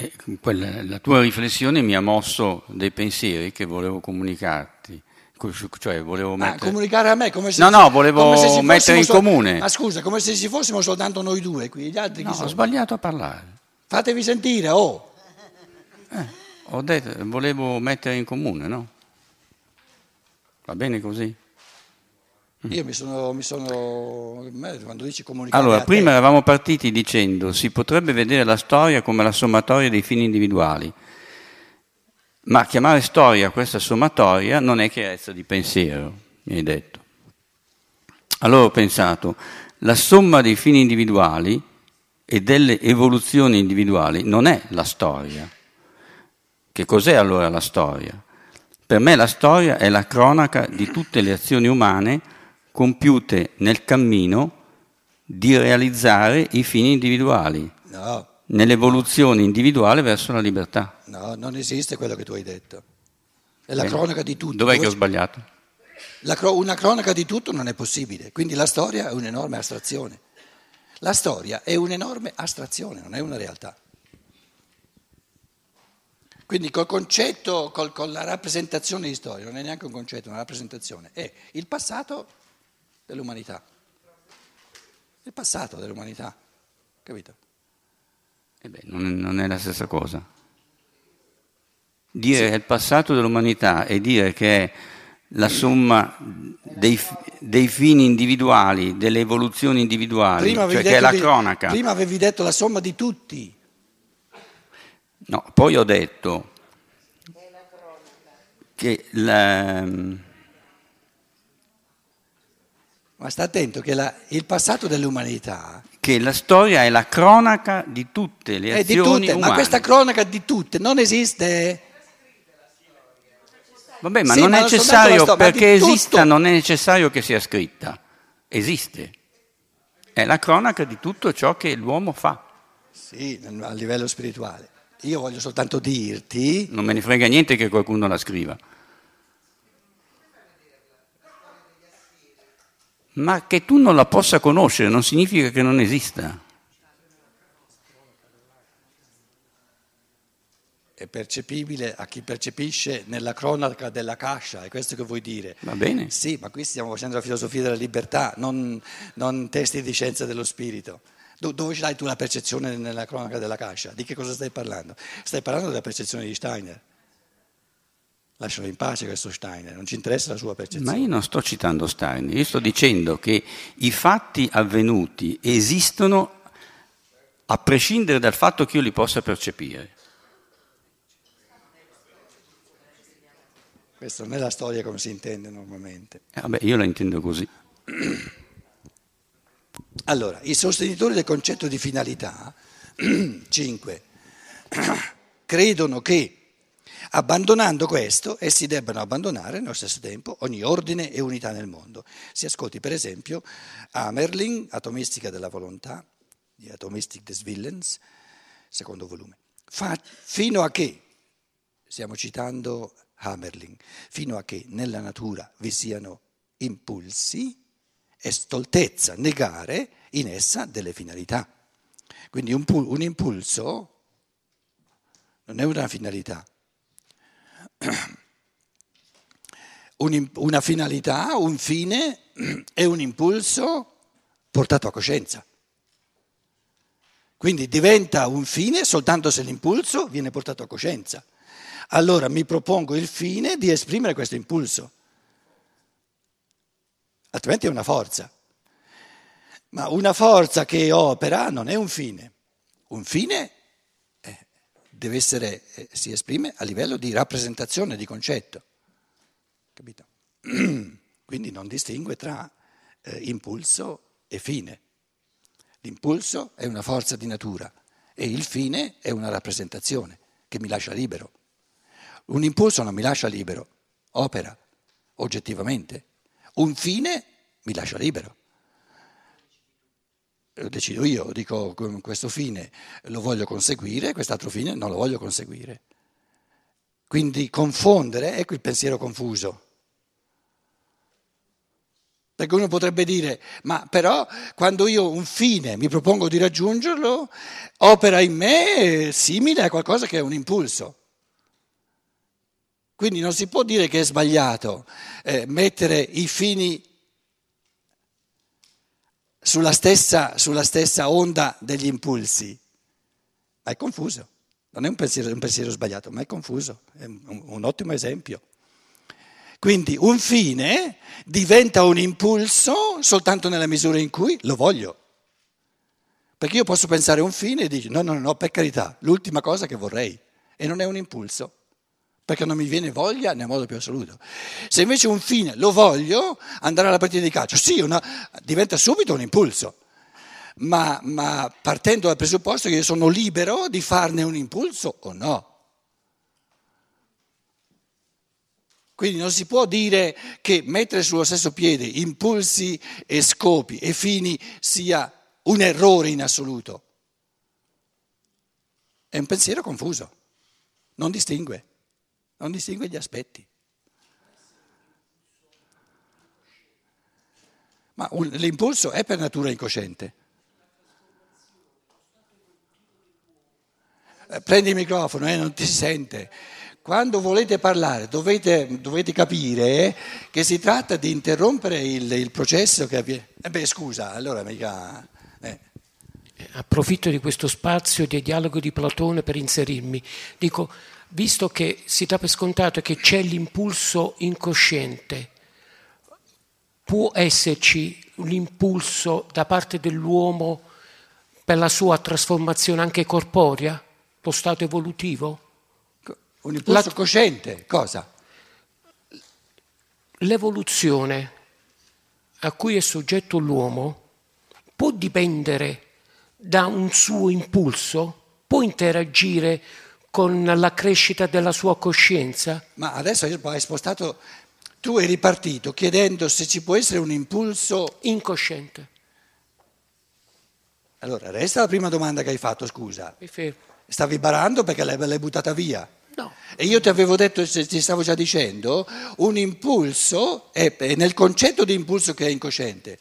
E quella, la tua riflessione mi ha mosso dei pensieri che volevo comunicarti. Cioè, volevo Ma mettere... comunicare a me come se, No, no, volevo se mettere in comune. Ma scusa, come se ci fossimo soltanto noi due qui, gli altri No, ho sbagliato a parlare. Fatevi sentire, oh! Ho detto, volevo mettere in comune, no? Va bene così? Io mi sono, mi sono quando dici comunicare Allora, prima eravamo partiti dicendo si potrebbe vedere la storia come la sommatoria dei fini individuali, ma chiamare storia questa sommatoria non è chiarezza di pensiero, mi hai detto. Allora ho pensato, la somma dei fini individuali e delle evoluzioni individuali non è la storia. Che cos'è allora la storia? Per me la storia è la cronaca di tutte le azioni umane compiute nel cammino di realizzare i fini individuali, no, nell'evoluzione individuale verso la libertà. no, non esiste quello che tu hai detto. È la Bene. cronaca di tutto. Dov'è che ho sbagliato? cro- una cronaca di tutto non è possibile, quindi la storia è un'enorme astrazione. La storia è un'enorme astrazione, non è una realtà. Quindi col concetto, col- con la rappresentazione di storia, non è neanche un concetto, è una rappresentazione, è il passato dell'umanità. Il passato dell'umanità, capito? Eh beh, non, è, non è la stessa cosa. Dire che è il passato dell'umanità e dire che è la somma dei, dei fini individuali, delle evoluzioni individuali, cioè che è la di- cronaca. prima avevi detto la somma di tutti. No, poi ho detto che la, Ma sta attento che la- il passato dell'umanità che la storia è la cronaca di tutte le è di azioni tutte, umane. ma questa cronaca di tutte non esiste. Vabbè, ma Sì, non è necessario, ma perché tutto. esista, non è necessario che sia scritta. Esiste. È la cronaca di tutto ciò che l'uomo fa. Sì, a livello spirituale. Io voglio soltanto dirti, Non me ne frega niente che qualcuno la scriva. Ma che tu non la possa conoscere non significa che non esista. è percepibile a chi percepisce nella cronaca della cascia, è questo che vuoi dire. Va bene? Sì, ma qui stiamo facendo la filosofia della libertà, non, non testi di scienza dello spirito. Do- dove ce l'hai tu la percezione nella cronaca della cascia? Di che cosa stai parlando? Stai parlando della percezione di Steiner. Lascialo in pace questo Steiner, non ci interessa la sua percezione. Ma io non sto citando Steiner, io sto dicendo che i fatti avvenuti esistono a prescindere dal fatto che io li possa percepire. Questa non è la storia come si intende normalmente. Eh, vabbè, io la intendo così. Allora, i sostenitori del concetto di finalità, 5, credono che abbandonando questo essi debbano abbandonare nello stesso tempo ogni ordine e unità nel mondo. Si ascolti per esempio Amerling, Atomistica della volontà, di Atomistic des Willens, secondo volume. Fa- fino a che, stiamo citando Hamerling, fino a che nella natura vi siano impulsi, è stoltezza negare in essa delle finalità. Quindi un, un impulso non è una finalità. Una finalità, un fine è un impulso portato a coscienza. Quindi diventa un fine soltanto se l'impulso viene portato a coscienza. Allora mi propongo il fine di esprimere questo impulso altrimenti è una forza. Ma una forza che opera non è un fine. Un fine eh, deve essere, eh, si esprime a livello di rappresentazione, di concetto. Capito? Quindi non distingue tra eh, impulso e fine. L'impulso è una forza di natura e il fine è una rappresentazione che mi lascia libero. Un impulso non mi lascia libero, opera oggettivamente. Un fine mi lascia libero. Decido io, dico questo fine lo voglio conseguire, quest'altro fine non lo voglio conseguire. Quindi confondere, ecco il pensiero confuso. Perché uno potrebbe dire, ma però quando io un fine mi propongo di raggiungerlo, opera in me simile a qualcosa che è un impulso. Quindi non si può dire che è sbagliato eh, mettere i fini sulla stessa, sulla stessa, onda degli impulsi, ma è confuso. Non è un pensiero, un pensiero sbagliato, ma è confuso. È un, un ottimo esempio. Quindi un fine diventa un impulso soltanto nella misura in cui lo voglio. Perché io posso pensare a un fine e dire no, no, no, per carità, l'ultima cosa che vorrei. E non è un impulso, perché non mi viene voglia nel modo più assoluto. Se invece un fine lo voglio, andare alla partita di calcio, sì, una, diventa subito un impulso. Ma, ma partendo dal presupposto che io sono libero di farne un impulso o no. Quindi non si può dire che mettere sullo stesso piede impulsi e scopi e fini sia un errore in assoluto. È un pensiero confuso, non distingue, non distingue gli aspetti. Ma l'impulso è per natura incosciente. Eh, prendi il microfono, eh, non ti sente. Quando volete parlare dovete, dovete capire che si tratta di interrompere il, il processo che avviene. Eh beh, scusa, allora mica... Eh. Approfitto di questo spazio di dialogo di Platone per inserirmi. Dico, visto che si dà per scontato che c'è l'impulso incosciente, può esserci un impulso da parte dell'uomo per la sua trasformazione anche corporea, lo stato evolutivo? Un impulso la... cosciente, cosa? L'evoluzione a cui è soggetto l'uomo può dipendere da un suo impulso, può interagire con la crescita della sua coscienza. Ma adesso hai spostato, tu eri partito chiedendo se ci può essere un impulso incosciente. Allora, resta la prima domanda che hai fatto, scusa. Stavi barando perché l'hai, l'hai buttata via. No. E io ti avevo detto, ti stavo già dicendo, un impulso è, nel concetto di impulso che è incosciente.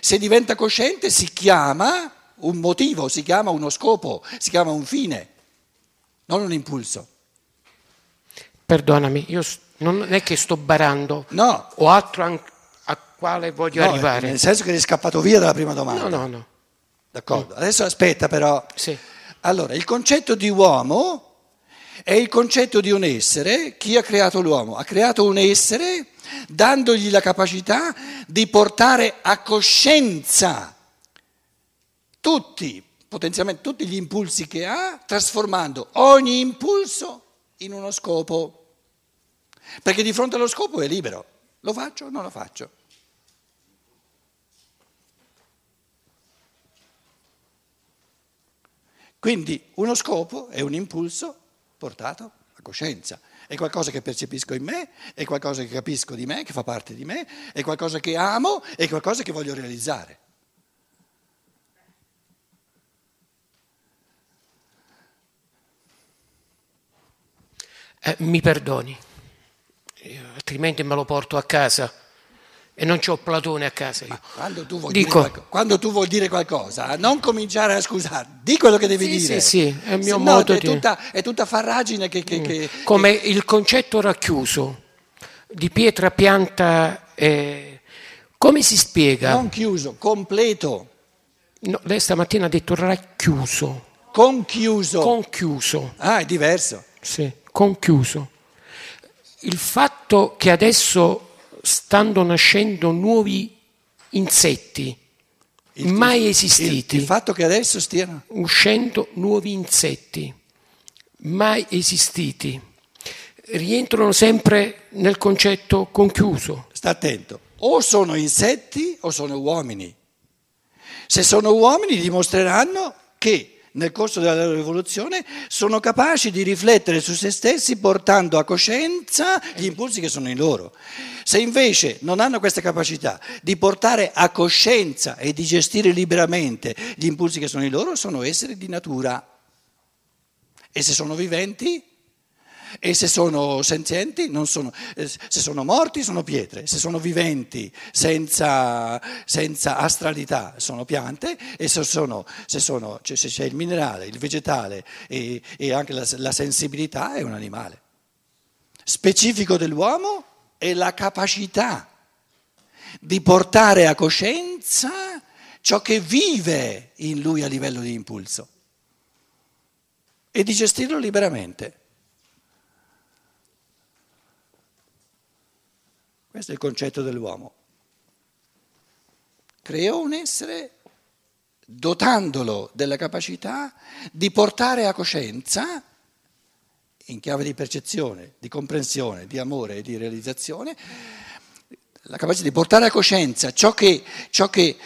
Se diventa cosciente si chiama un motivo, si chiama uno scopo, si chiama un fine, non un impulso. Perdonami, io non è che sto barando, no. ho altro a quale voglio no, arrivare. Nel senso che eri scappato via dalla prima domanda. No, no, no. D'accordo, adesso aspetta però. Sì. Allora, il concetto di uomo è il concetto di un essere, chi ha creato l'uomo? Ha creato un essere dandogli la capacità di portare a coscienza tutti, potenzialmente tutti gli impulsi che ha, trasformando ogni impulso in uno scopo. Perché di fronte allo scopo è libero. Lo faccio o non lo faccio? Quindi uno scopo è un impulso portato a coscienza. È qualcosa che percepisco in me, è qualcosa che capisco di me, che fa parte di me, è qualcosa che amo, è qualcosa che voglio realizzare. Eh, mi perdoni, altrimenti me lo porto a casa e non c'ho Platone a casa. Quando tu, Dico, qualco, quando tu, vuoi dire qualcosa, non cominciare a scusare, di quello che devi sì, dire. Sì, sì, è il mio Se modo no, di... È tutta, è tutta farragine che... che, mm. che Come il concetto racchiuso di pietra pianta, eh, come si spiega? Non chiuso, completo. No, lei stamattina ha detto racchiuso. Conchiuso. Conchiuso. Ah, è diverso. Sì, conchiuso. Il fatto che adesso stanno nascendo nuovi insetti il, mai esistiti. Il, il, fatto che adesso stiano uscendo nuovi insetti mai esistiti rientrano sempre nel concetto conchiuso. Sta attento, o sono insetti o sono uomini. Se sono uomini dimostreranno che nel corso della loro evoluzione sono capaci di riflettere su se stessi portando a coscienza gli impulsi che sono in loro. Se invece non hanno questa capacità di portare a coscienza e di gestire liberamente gli impulsi che sono in loro, sono esseri di natura. E se sono viventi, E se sono senzienti, sono, eh, se sono morti sono pietre, se sono viventi senza, senza astralità sono piante e se, sono, se, sono, cioè se c'è il minerale, il vegetale e, e anche la, la sensibilità è un animale. Specifico dell'uomo è la capacità di portare a coscienza ciò che vive in lui a livello di impulso e di gestirlo liberamente. Questo è il concetto dell'uomo. Creò un essere dotandolo della capacità di portare a coscienza, in chiave di percezione, di comprensione, di amore e di realizzazione, la capacità di portare a coscienza ciò che, ciò che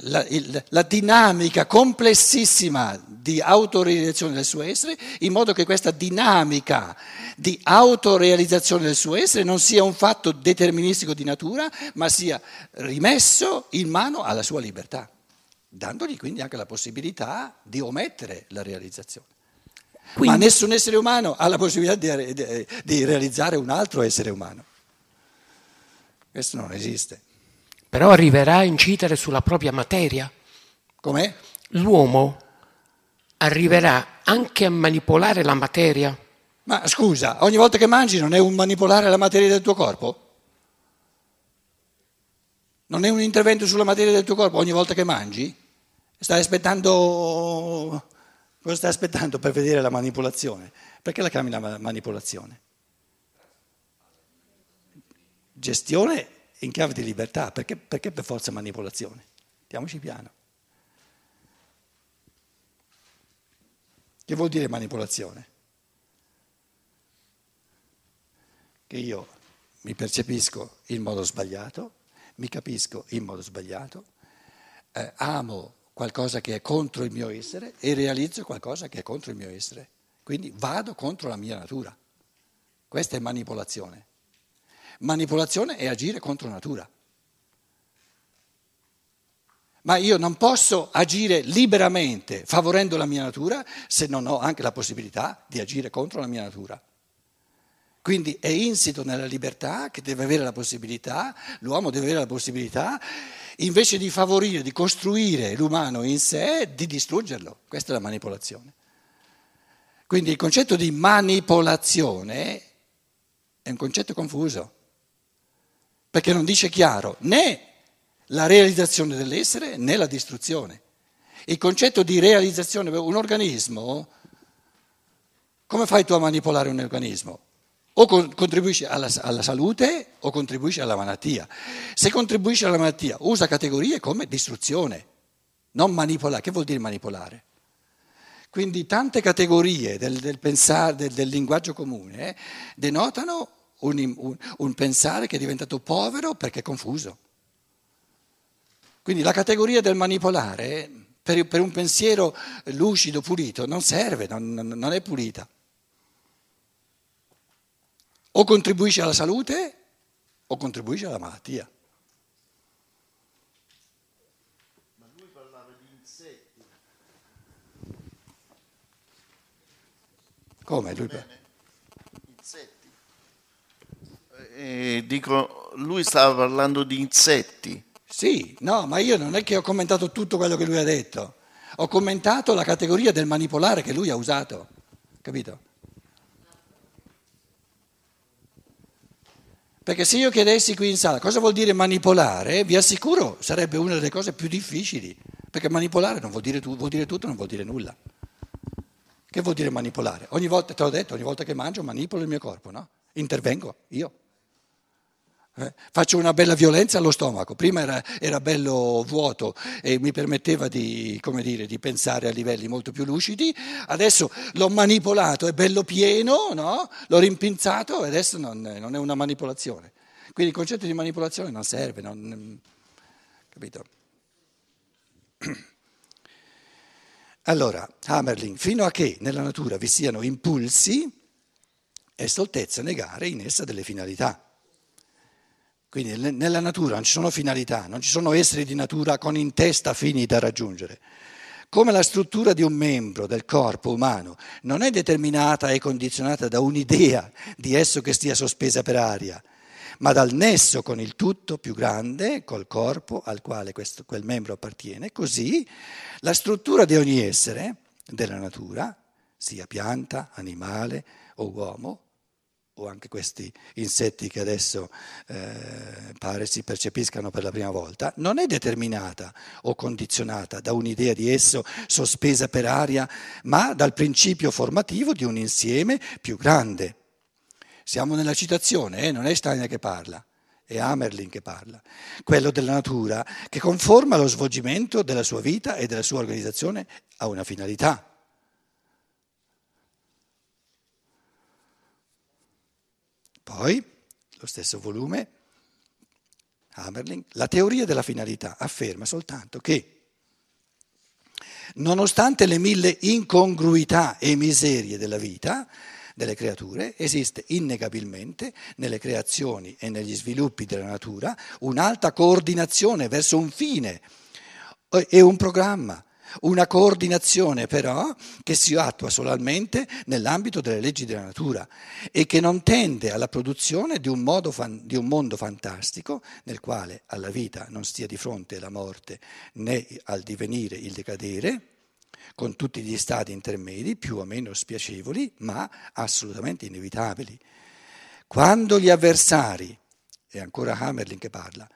la, il, la, dinamica complessissima di autorealizzazione del suo essere, in modo che questa dinamica di autorealizzazione del suo essere non sia un fatto deterministico di natura, ma sia rimesso in mano alla sua libertà, dandogli quindi anche la possibilità di omettere la realizzazione. Quindi, ma nessun essere umano ha la possibilità di, di, di realizzare un altro essere umano. Questo non esiste. Però arriverà a incidere sulla propria materia. Com'è? L'uomo arriverà anche a manipolare la materia. Ma scusa, ogni volta che mangi non è un manipolare la materia del tuo corpo? Non è un intervento sulla materia del tuo corpo ogni volta che mangi? Stai aspettando... Cosa stai aspettando per vedere la manipolazione? Perché la chiami la manipolazione? Gestione in chiave di libertà, perché, perché per forza manipolazione? Diamoci piano. Che vuol dire manipolazione? Che io mi percepisco in modo sbagliato, mi capisco in modo sbagliato, eh, amo qualcosa che è contro il mio essere e realizzo qualcosa che è contro il mio essere. Quindi vado contro la mia natura. Questa è manipolazione. Manipolazione è agire contro natura. Ma io non posso agire liberamente favorendo la mia natura se non ho anche la possibilità di agire contro la mia natura. Quindi è insito nella libertà che deve avere la possibilità, l'uomo deve avere la possibilità, invece di favorire, di costruire l'umano in sé, di distruggerlo. Questa è la manipolazione. Quindi il concetto di manipolazione è un concetto confuso perché non dice chiaro né la realizzazione dell'essere né la distruzione. Il concetto di realizzazione, un organismo, come fai tu a manipolare un organismo? O contribuisci alla, alla, salute o contribuisci alla malattia. Se contribuisci alla malattia, usa categorie come distruzione, non manipolare. Che vuol dire manipolare? Quindi tante categorie del, del, pensare, del, del linguaggio comune eh, denotano un, un, un pensare che è diventato povero perché è confuso. Quindi la categoria del manipolare per, per un pensiero lucido, pulito, non serve, non, non è pulita. O contribuisce alla salute o contribuisce alla malattia. Ma lui parlava di insetti. Come lui parla? Eh, dico, lui stava parlando di insetti. Sì, no, ma io non è che ho commentato tutto quello che lui ha detto, ho commentato la categoria del manipolare che lui ha usato, capito? Perché se io chiedessi qui in sala cosa vuol dire manipolare, vi assicuro sarebbe una delle cose più difficili, perché manipolare non vuol dire, tu, vuol dire tutto, non vuol dire nulla. Che vuol dire manipolare? Ogni volta, te l'ho detto, ogni volta che mangio manipolo il mio corpo, no? Intervengo io. Eh, faccio una bella violenza allo stomaco, prima era, era bello vuoto e mi permetteva di, dire, di, pensare a livelli molto più lucidi, adesso l'ho manipolato, è bello pieno, no? l'ho rimpinzato e adesso non, non, è una manipolazione. Quindi il concetto di manipolazione non serve, non, capito? Allora, Hammerling, fino a che nella natura vi siano impulsi, è stoltezza negare in essa delle finalità. Quindi nella natura non ci sono finalità, non ci sono esseri di natura con in testa fini da raggiungere. come la struttura di un membro del corpo umano non è determinata e condizionata da un'idea di esso che stia sospesa per aria, ma dal nesso con il tutto più grande, col corpo al quale questo, quel membro appartiene, così la struttura di ogni essere della natura, sia pianta, animale o uomo, o anche questi insetti che adesso eh, pare si percepiscano per la prima volta, non è determinata o condizionata da un'idea di esso sospesa per aria, ma dal principio formativo di un insieme più grande. Siamo nella citazione, eh? non è Steiner che parla, è Hamerlin che parla, quello della natura che conforma lo svolgimento della sua vita e della sua organizzazione a una finalità. Poi, lo stesso volume, Hamerling, la teoria della finalità afferma soltanto che nonostante le mille incongruità e miserie della vita, delle creature, esiste innegabilmente nelle creazioni e negli sviluppi della natura un'alta coordinazione verso un fine e un programma una coordinazione però che si attua solamente nell'ambito delle leggi della natura e che non tende alla produzione di un, fan, di un, mondo fantastico nel quale alla vita non stia di fronte la morte né al divenire il decadere, con tutti gli stati intermedi più o meno spiacevoli, ma assolutamente inevitabili. Quando gli avversari, è ancora Hamerlin che parla,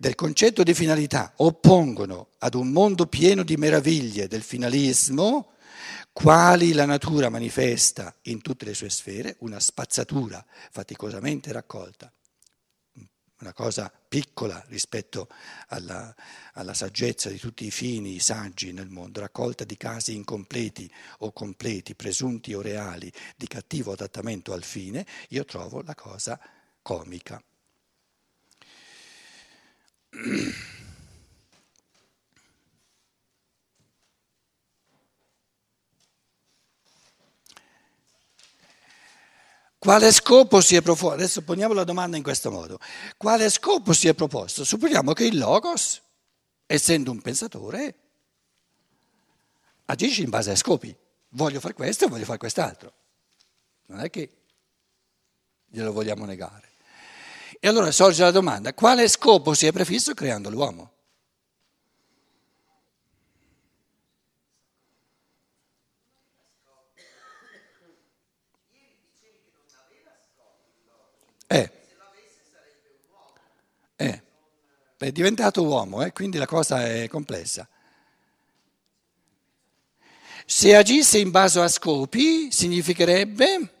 del concetto di finalità oppongono ad un mondo pieno di meraviglie del finalismo, quali la natura manifesta in tutte le sue sfere, una spazzatura faticosamente raccolta, una cosa piccola rispetto alla, alla, saggezza di tutti i fini, saggi nel mondo, raccolta di casi incompleti o completi, presunti o reali, di cattivo adattamento al fine, io trovo la cosa comica. Quale scopo si è proposto? Adesso poniamo la domanda in questo modo. Quale scopo si è proposto? Supponiamo che il Logos, essendo un pensatore, agisce in base a scopi. Voglio fare questo e voglio fare quest'altro. Non è che glielo vogliamo negare. E allora sorge la domanda, quale scopo si è prefisso creando l'uomo? Eh. Eh. È diventato uomo, eh? quindi la cosa è complessa. Se agisse in base a scopi significherebbe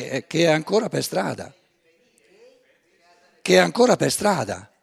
che, è ancora per strada, che è ancora per strada.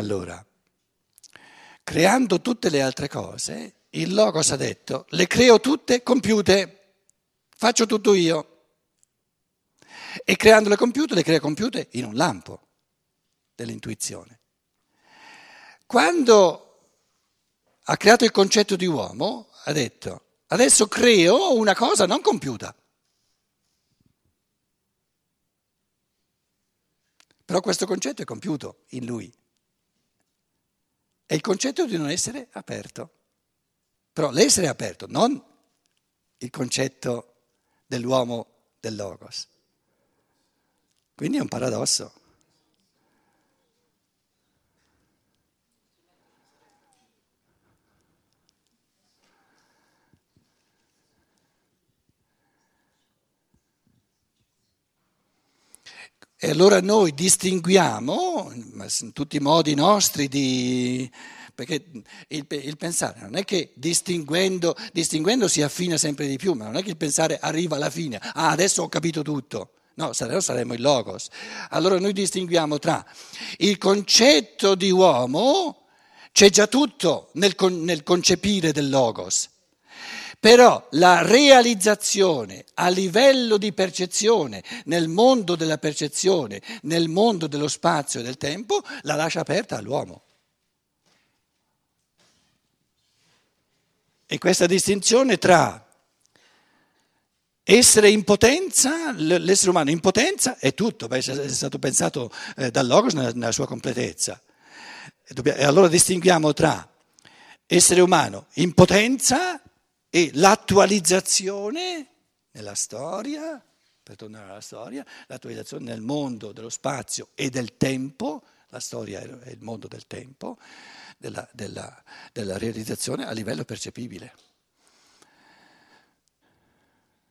Allora, creando tutte le altre cose, il Logos ha detto, le creo tutte compiute, faccio tutto io. E creandole compiute, le crea compiute in un lampo dell'intuizione. Quando ha creato il concetto di uomo, ha detto, adesso creo una cosa non compiuta. Però questo concetto è compiuto in lui. È il concetto di non essere aperto. Però l'essere aperto, non il concetto dell'uomo del logos. Quindi è un paradosso. E allora noi distinguiamo, in tutti i modi nostri di perché il, il, pensare non è che distinguendo, distinguendo si affina sempre di più, ma non è che il pensare arriva alla fine, ah adesso ho capito tutto. No, saremo, saremo il logos. Allora noi distinguiamo tra il concetto di uomo, c'è già tutto nel, nel concepire del logos, però la realizzazione a livello di percezione, nel mondo della percezione, nel mondo dello spazio e del tempo, la lascia aperta all'uomo. E questa distinzione tra essere in potenza, l'essere umano in potenza è tutto, è stato pensato eh, dal Logos nella sua completezza. E allora distinguiamo tra essere umano in potenza e l'attualizzazione nella storia, per tornare alla storia, l'attualizzazione nel mondo dello spazio e del tempo, la storia è il mondo del tempo, della, della, della realizzazione a livello percepibile.